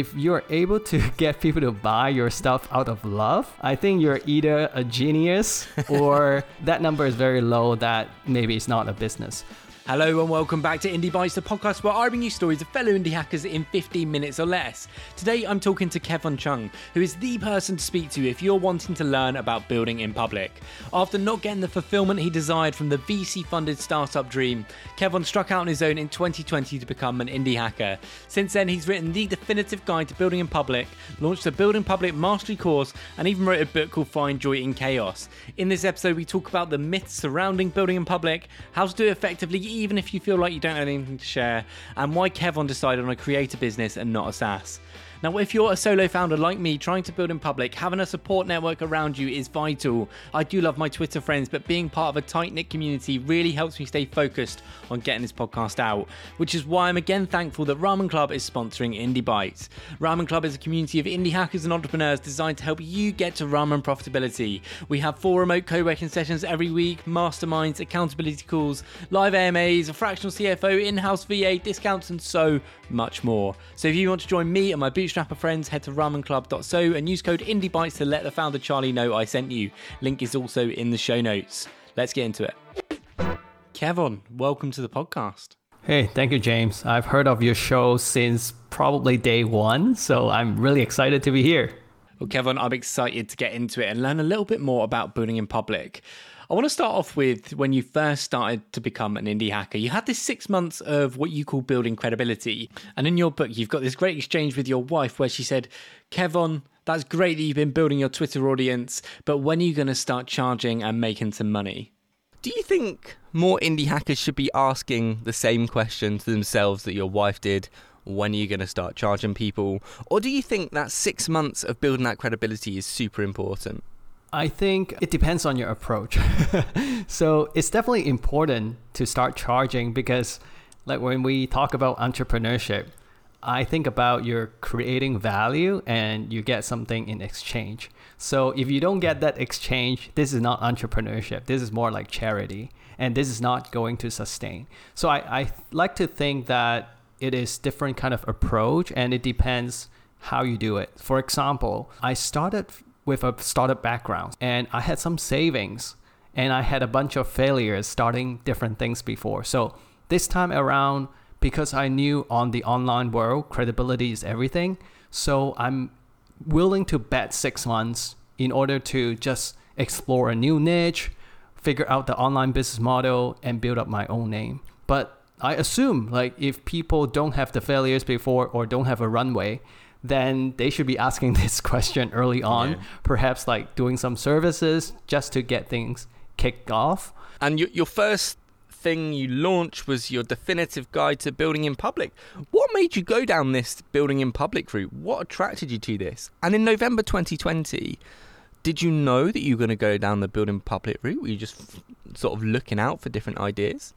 if you're able to get people to buy your stuff out of love, I think you're either a genius or that number is very low that maybe it's not a business. Hello and welcome back to Indie Bites, the podcast where I bring you stories of fellow indie hackers in 15 minutes or less. Today I'm talking to Kevon Cheung, who is the person to speak to if you're wanting to learn about building in public. After not getting the fulfillment he desired from the VC funded startup dream, Kevon struck out on his own in 2020 to become an indie hacker. Since then, he's written the definitive guide to building in public, launched a Building Public Mastery course, and even wrote a book called Find Joy in Chaos. In this episode, we talk about the myths surrounding building in public, how to do it effectively even if you feel like you don't have anything to share, and why Kevon decided on a creator business and not a SaaS. Now, if you're a solo founder like me trying to build in public, having a support network around you is vital. I do love my Twitter friends, but being part of a tight knit community really helps me stay focused on getting this podcast out, which is why I'm again thankful that Ramen Club is sponsoring Indie Bites. Ramen Club is a community of indie hackers and entrepreneurs designed to help you get to ramen profitability. We have four remote co working sessions every week, masterminds, accountability calls, live AMAs, a fractional CFO, in house VA, discounts, and so much more. So if you want to join me and my bootstrapper friends, head to ramenclub.so and use code IndieBites to let the founder Charlie know I sent you. Link is also in the show notes. Let's get into it. Kevon, welcome to the podcast. Hey, thank you, James. I've heard of your show since probably day one, so I'm really excited to be here. Well, Kevon, I'm excited to get into it and learn a little bit more about building in public. I want to start off with when you first started to become an indie hacker. You had this six months of what you call building credibility. And in your book, you've got this great exchange with your wife where she said, Kevon, that's great that you've been building your Twitter audience, but when are you going to start charging and making some money? Do you think more indie hackers should be asking the same question to themselves that your wife did? When are you going to start charging people? Or do you think that six months of building that credibility is super important? I think it depends on your approach. so it's definitely important to start charging because, like, when we talk about entrepreneurship, I think about you're creating value and you get something in exchange. So if you don't get that exchange, this is not entrepreneurship. This is more like charity, and this is not going to sustain. So I, I like to think that it is different kind of approach, and it depends how you do it. For example, I started with a startup background and I had some savings and I had a bunch of failures starting different things before. So this time around, because I knew on the online world, credibility is everything. So I'm willing to bet six months in order to just explore a new niche, figure out the online business model, and build up my own name. But I assume like if people don't have the failures before or don't have a runway, then they should be asking this question early on, yeah. perhaps like doing some services just to get things kicked off. And your, your first thing you launched was your definitive guide to building in public. What made you go down this building in public route? What attracted you to this? And in November 2020, did you know that you were going to go down the building public route? Were you just sort of looking out for different ideas?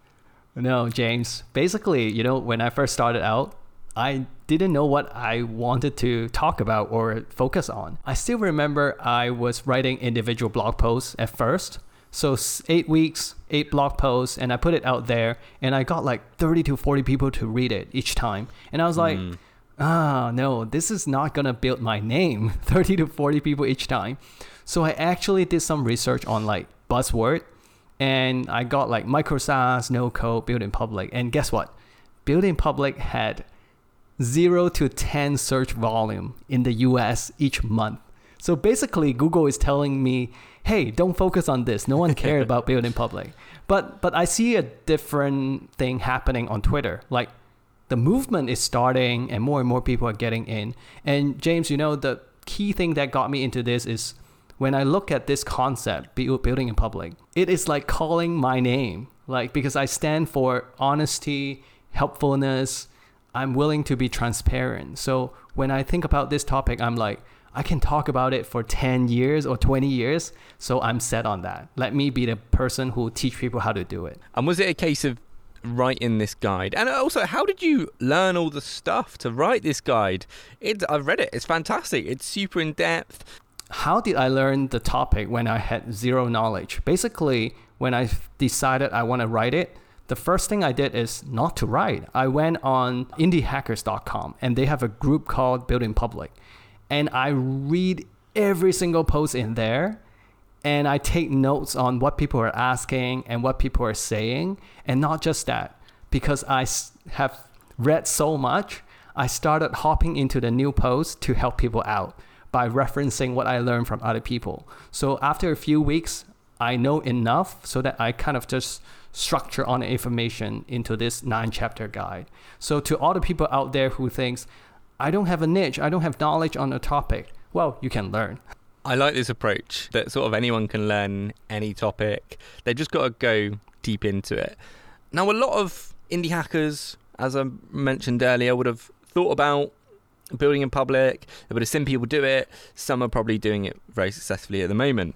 No, James. Basically, you know, when I first started out, I didn't know what I wanted to talk about or focus on. I still remember I was writing individual blog posts at first. So eight weeks, eight blog posts, and I put it out there, and I got like 30 to 40 people to read it each time. And I was like, mm. ah, no, this is not gonna build my name. 30 to 40 people each time. So I actually did some research on like buzzword, and I got like micro SaaS, no code, build in public. And guess what? Build in public had 0 to 10 search volume in the US each month. So basically, Google is telling me, hey, don't focus on this. No one cares about building public. But, but I see a different thing happening on Twitter. Like the movement is starting and more and more people are getting in. And James, you know, the key thing that got me into this is when I look at this concept, building in public, it is like calling my name. Like, because I stand for honesty, helpfulness, I'm willing to be transparent. So when I think about this topic, I'm like, I can talk about it for 10 years or 20 years. So I'm set on that. Let me be the person who teach people how to do it. And was it a case of writing this guide? And also, how did you learn all the stuff to write this guide? It, I've read it. It's fantastic. It's super in depth. How did I learn the topic when I had zero knowledge? Basically, when I decided I want to write it, the first thing I did is not to write. I went on indiehackers.com and they have a group called Building Public. And I read every single post in there and I take notes on what people are asking and what people are saying. And not just that, because I have read so much, I started hopping into the new posts to help people out by referencing what I learned from other people. So after a few weeks, I know enough so that I kind of just structure on information into this nine chapter guide. So to all the people out there who thinks, I don't have a niche, I don't have knowledge on a topic, well, you can learn. I like this approach that sort of anyone can learn any topic. They just got to go deep into it. Now, a lot of indie hackers, as I mentioned earlier, would have thought about building in public. They would have seen people do it. Some are probably doing it very successfully at the moment.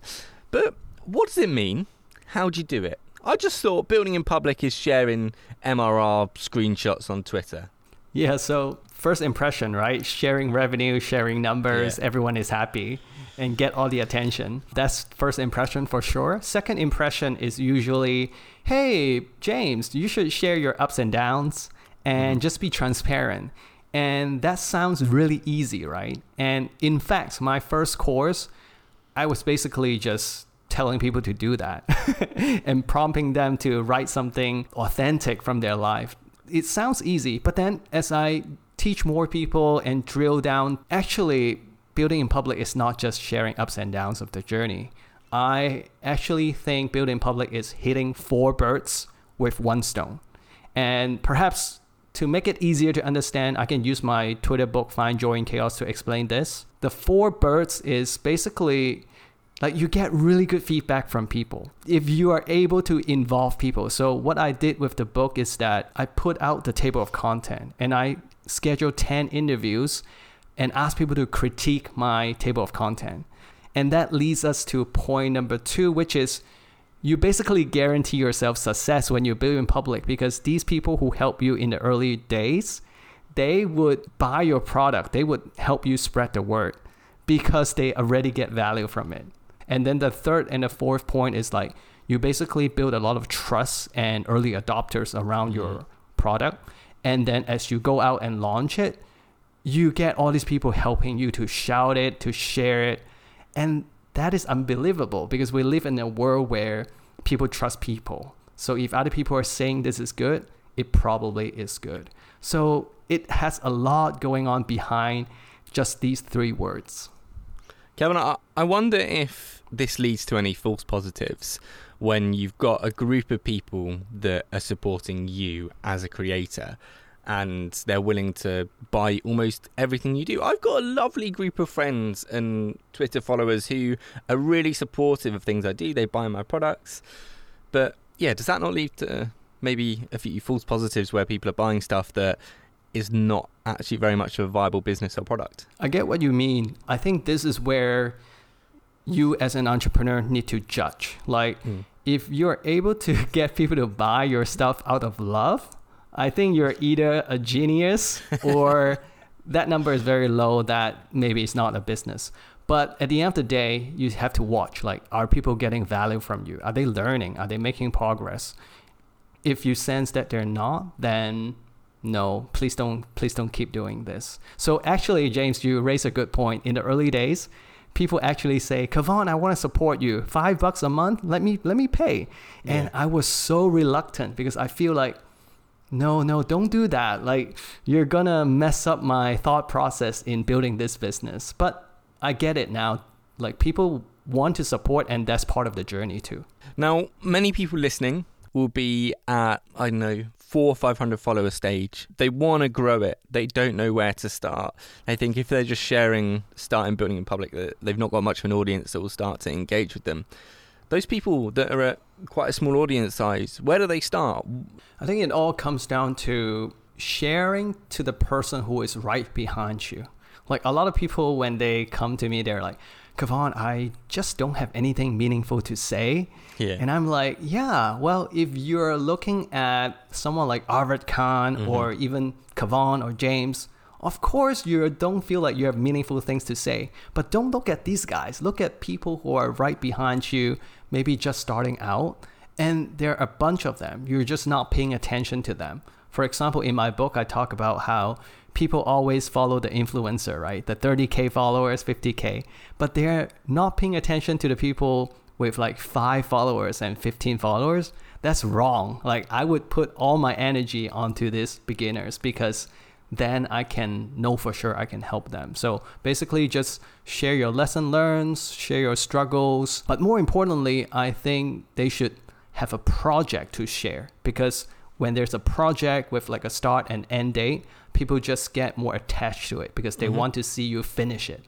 But what does it mean? How do you do it? I just thought building in public is sharing MRR screenshots on Twitter. Yeah, so first impression, right? Sharing revenue, sharing numbers, yeah. everyone is happy and get all the attention. That's first impression for sure. Second impression is usually, hey, James, you should share your ups and downs and mm. just be transparent. And that sounds really easy, right? And in fact, my first course, I was basically just telling people to do that and prompting them to write something authentic from their life. It sounds easy, but then as I teach more people and drill down, actually, building in public is not just sharing ups and downs of the journey. I actually think building in public is hitting four birds with one stone. And perhaps to make it easier to understand, I can use my Twitter book, Find Joy in Chaos, to explain this. The four birds is basically like you get really good feedback from people if you are able to involve people. So, what I did with the book is that I put out the table of content and I scheduled 10 interviews and ask people to critique my table of content. And that leads us to point number two, which is you basically guarantee yourself success when you build in public because these people who help you in the early days, they would buy your product, they would help you spread the word because they already get value from it. And then the third and the fourth point is like you basically build a lot of trust and early adopters around mm-hmm. your product. And then as you go out and launch it, you get all these people helping you to shout it, to share it. And that is unbelievable because we live in a world where people trust people. So if other people are saying this is good, it probably is good. So it has a lot going on behind just these three words. Kevon, I wonder if this leads to any false positives when you've got a group of people that are supporting you as a creator and they're willing to buy almost everything you do. I've got a lovely group of friends and Twitter followers who are really supportive of things I do. They buy my products. But yeah, does that not lead to maybe a few false positives where people are buying stuff that is not actually very much of a viable business or product? I get what you mean. I think this is where you as an entrepreneur need to judge. Like mm. if you're able to get people to buy your stuff out of love, I think you're either a genius or that number is very low that maybe it's not a business. But at the end of the day, you have to watch like are people getting value from you? Are they learning? Are they making progress? If you sense that they're not, then no, please don't please don't keep doing this. So actually, James, you raise a good point. In the early days, people actually say, Kevon, I want to support you. Five bucks a month, let me let me pay. Yeah. And I was so reluctant because I feel like no, no, don't do that. Like, you're gonna mess up my thought process in building this business. But I get it now. Like, people want to support, and that's part of the journey too. Now, many people listening will be at, I don't know, four or 500 follower stage. They want to grow it. They don't know where to start. I think if they're just sharing, starting building in public, they've not got much of an audience that will start to engage with them those people that are at quite a small audience size, where do they start? I think it all comes down to sharing to the person who is right behind you. Like a lot of people, when they come to me, they're like, Kevon, I just don't have anything meaningful to say. Yeah. And I'm like, yeah, well, if you're looking at someone like Arvid Kahl mm-hmm. or even Kevon or James, of course, you don't feel like you have meaningful things to say, but don't look at these guys. Look at people who are right behind you, maybe just starting out, And there are a bunch of them. You're just not paying attention to them. For example, in my book, I talk about how people always follow the influencer, right? The 30K followers, 50K, but they're not paying attention to the people with like five followers and 15 followers. That's wrong. Like, I would put all my energy onto these beginners because then I can know for sure I can help them. So basically, just share your lesson learns, share your struggles. But more importantly, I think they should have a project to share because when there's a project with like a start and end date, people just get more attached to it because they mm-hmm. want to see you finish it.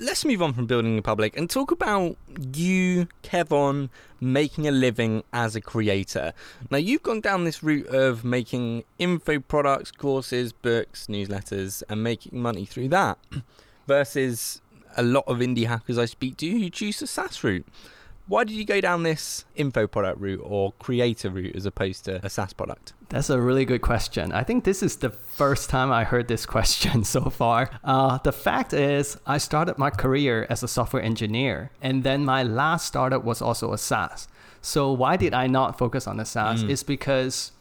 Let's move on from building in public and talk about you, Kevon, making a living as a creator. Now, you've gone down this route of making info products, courses, books, newsletters, and making money through that versus a lot of indie hackers I speak to who choose the SaaS route. Why did you go down this info product route or creator route as opposed to a SaaS product? That's a really good question. I think this is the first time I heard this question so far. Uh, the fact is, I started my career as a software engineer, and then my last startup was also a SaaS. So why did I not focus on the SaaS? Mm. It's because,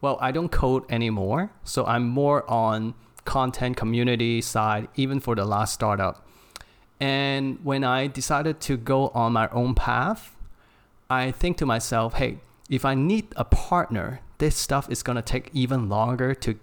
well, I don't code anymore. So I'm more on content community side, even for the last startup. And when I decided to go on my own path, I think to myself, hey, if I need a partner, this stuff is going to take even longer to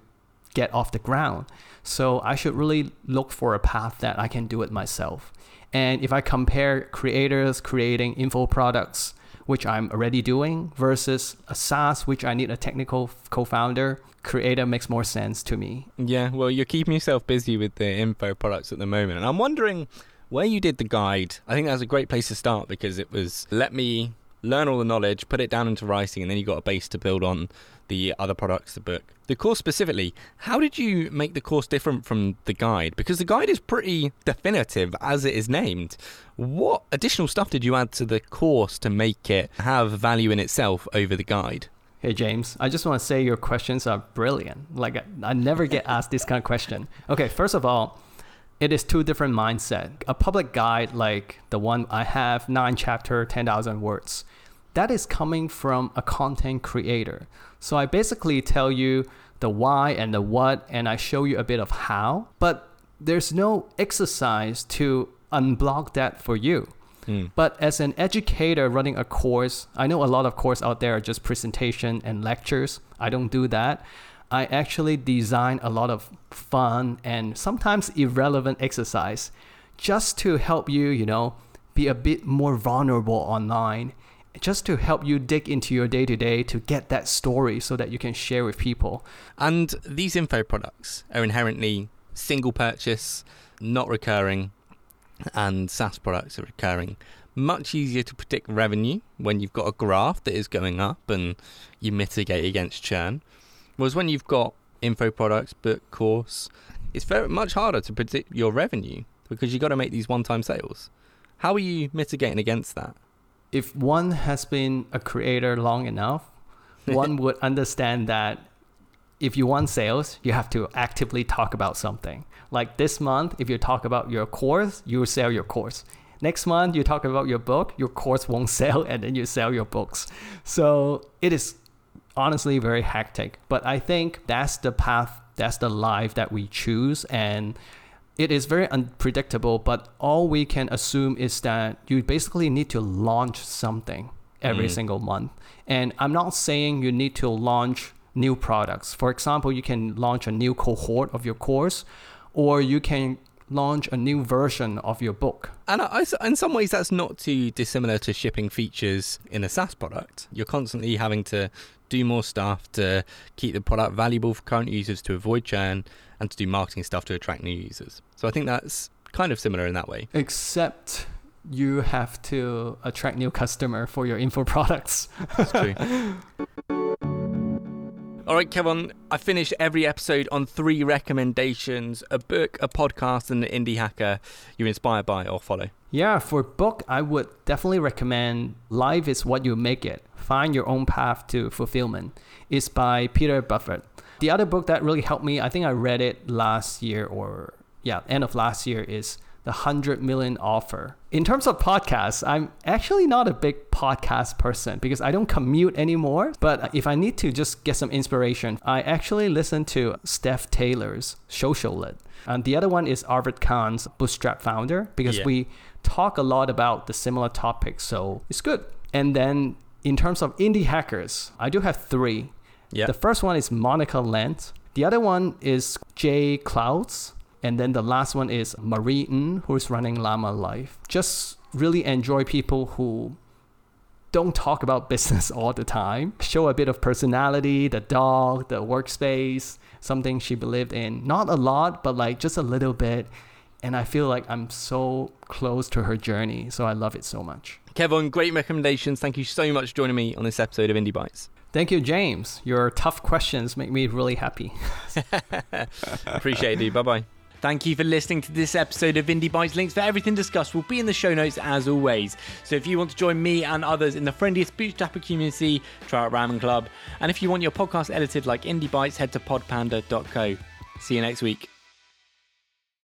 get off the ground. So I should really look for a path that I can do it myself. And if I compare creators creating info products, which I'm already doing, versus a SaaS, which I need a technical co founder, creator makes more sense to me. Yeah, well, you're keeping yourself busy with the info products at the moment. And I'm wondering where you did the guide, I think that was a great place to start because it was let me learn all the knowledge, put it down into writing, and then you got a base to build on the other products, the book. The course specifically, how did you make the course different from the guide? Because the guide is pretty definitive as it is named. What additional stuff did you add to the course to make it have value in itself over the guide? Hey James, I just want to say your questions are brilliant. Like I never get asked this kind of question. Okay, first of all, it is two different mindset. A public guide like the one I have, nine chapter, 10,000 words, that is coming from a content creator. So I basically tell you the why and the what, and I show you a bit of how, but there's no exercise to unblock that for you. Mm. But as an educator running a course, I know a lot of courses out there are just presentation and lectures. I don't do that. I actually design a lot of fun and sometimes irrelevant exercise just to help you, you know, be a bit more vulnerable online, just to help you dig into your day to day to get that story so that you can share with people. And these info products are inherently single purchase, not recurring, and SaaS products are recurring. Much easier to predict revenue when you've got a graph that is going up and you mitigate against churn. Whereas when you've got info products, book, course, it's very much harder to predict your revenue because you've got to make these one-time sales. How are you mitigating against that? If one has been a creator long enough, one would understand that if you want sales, you have to actively talk about something. Like this month, if you talk about your course, you sell your course. Next month, you talk about your book, your course won't sell, and then you sell your books. So it is honestly very hectic. But I think that's the path, that's the life that we choose. And it is very unpredictable, but all we can assume is that you basically need to launch something every mm. single month. And I'm not saying you need to launch new products. For example, you can launch a new cohort of your course, or you can launch a new version of your book. And I, in some ways, that's not too dissimilar to shipping features in a SaaS product. You're constantly having to do more stuff to keep the product valuable for current users, to avoid churn, and to do marketing stuff to attract new users. So I think that's kind of similar in that way. Except you have to attract new customer for your info products. That's true. All right, Kevon, I finish every episode on three recommendations a book, a podcast, and an indie hacker you're inspired by or follow. Yeah, for book, I would definitely recommend Life is What You Make It Find Your Own Path to Fulfillment. It's by Peter Buffett. The other book that really helped me, I think I read it last year or, yeah, end of last year, is the 100 million offer. In terms of podcasts, I'm actually not a big podcast person because I don't commute anymore. But if I need to just get some inspiration, I actually listen to Steph Taylor's Socialette. And the other one is Arvid Kahl's Bootstrap Founder because Yeah. we talk a lot about the similar topics. So it's good. And then in terms of indie hackers, I do have three. Yeah. The first one is Monica Lent. The other one is Jay Clouse. And then the last one is Marie Ng, who's running Llama Life. Just really enjoy people who don't talk about business all the time. Show a bit of personality, the dog, the workspace, something she believed in. Not a lot, but like just a little bit. And I feel like I'm so close to her journey. So I love it so much. Kevon, great recommendations. Thank you so much for joining me on this episode of Indie Bites. Thank you, James. Your tough questions make me really happy. Appreciate it, dude. Bye bye. Thank you for listening to this episode of Indie Bites. Links for everything discussed will be in the show notes as always. So if you want to join me and others in the friendliest bootstrapper community, try out Ramen Club. And if you want your podcast edited like Indie Bites, head to podpanda.co. See you next week.